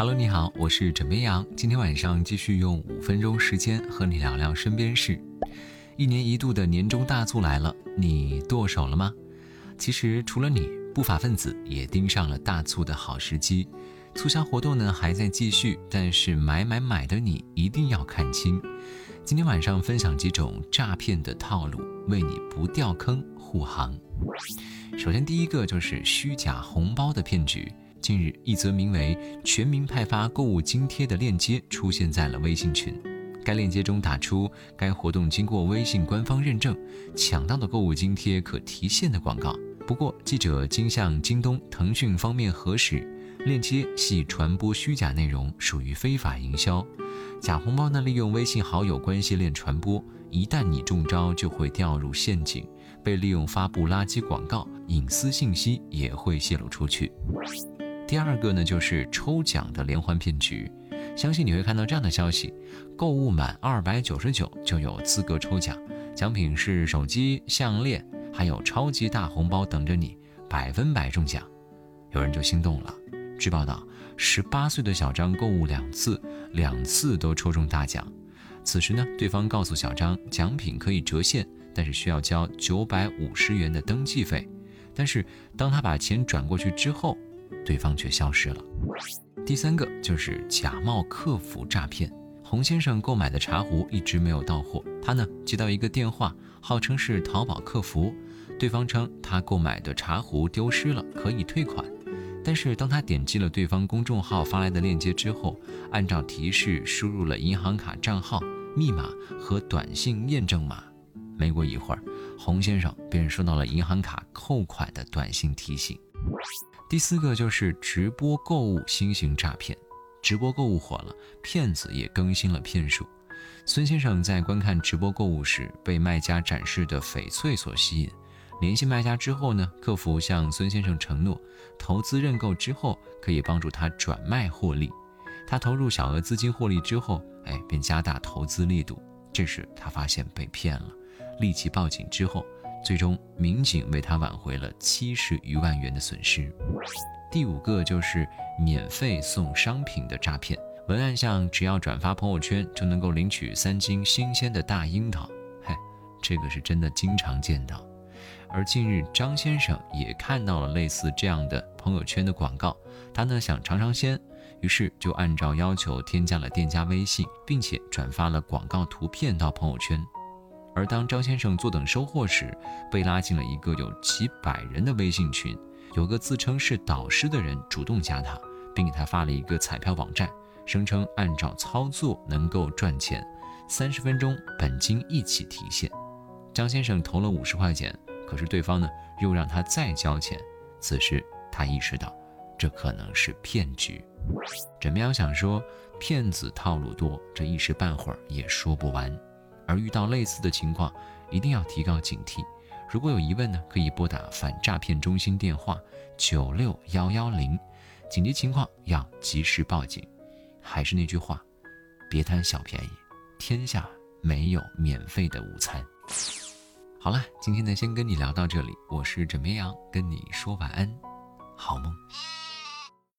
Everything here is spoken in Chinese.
Hello，你好，我是枕边羊。今天晚上继续用五分钟时间和你聊聊身边事。一年一度的年终大促来了，你剁手了吗？其实除了你，不法分子也盯上了大促的好时机。促销活动呢还在继续，但是买买买的你一定要看清。今天晚上分享几种诈骗的套路，为你不掉坑护航。首先，第一个就是虚假红包的骗局。近日，一则名为“全民派发购物津贴”的链接出现在了微信群。该链接中打出该活动经过微信官方认证，抢到的购物津贴可提现的广告。不过，记者经向京东、腾讯方面核实，链接系传播虚假内容，属于非法营销。假红包呢，利用微信好友关系链传播，一旦你中招，就会掉入陷阱，被利用发布垃圾广告，隐私信息也会泄露出去。第二个呢，就是抽奖的连环骗局，相信你会看到这样的消息：购物满二百九十九就有资格抽奖，奖品是手机、项链，还有超级大红包等着你，百分百中奖。有人就心动了。据报道，十八岁的小张购物两次，两次都抽中大奖。此时呢，对方告诉小张，奖品可以折现，但是需要交九百五十元的登记费。但是当他把钱转过去之后，对方却消失了。第三个就是假冒客服诈骗。洪先生购买的茶壶一直没有到货，他呢接到一个电话，号称是淘宝客服，对方称他购买的茶壶丢失了，可以退款。但是当他点击了对方公众号发来的链接之后，按照提示输入了银行卡账号、密码和短信验证码，没过一会儿，洪先生便收到了银行卡扣款的短信提醒。第四个就是直播购物新型诈骗，直播购物火了，骗子也更新了骗术。孙先生在观看直播购物时，被卖家展示的翡翠所吸引，联系卖家之后呢，客服向孙先生承诺，投资认购之后可以帮助他转卖获利。他投入小额资金获利之后，哎，便加大投资力度。这时他发现被骗了，立即报警之后。最终，民警为他挽回了七十余万元的损失。第五个就是免费送商品的诈骗，文案像只要转发朋友圈就能够领取三斤新鲜的大樱桃，嘿，这个是真的经常见到。而近日，张先生也看到了类似这样的朋友圈的广告，他呢想尝尝鲜，于是就按照要求添加了店家微信，并且转发了广告图片到朋友圈。而当张先生坐等收货时，被拉进了一个有几百人的微信群，有个自称是导师的人主动加他，并给他发了一个彩票网站，声称按照操作能够赚钱，三十分钟本金一起提现。张先生投了五十块钱，可是对方呢又让他再交钱。此时他意识到，这可能是骗局。枕边羊想说，骗子套路多，这一时半会儿也说不完。而遇到类似的情况，一定要提高警惕。如果有疑问呢，可以拨打反诈骗中心电话九六幺幺零，紧急情况要及时报警。还是那句话，别贪小便宜，天下没有免费的午餐。好了，今天呢先跟你聊到这里，我是枕边羊，跟你说晚安，好梦。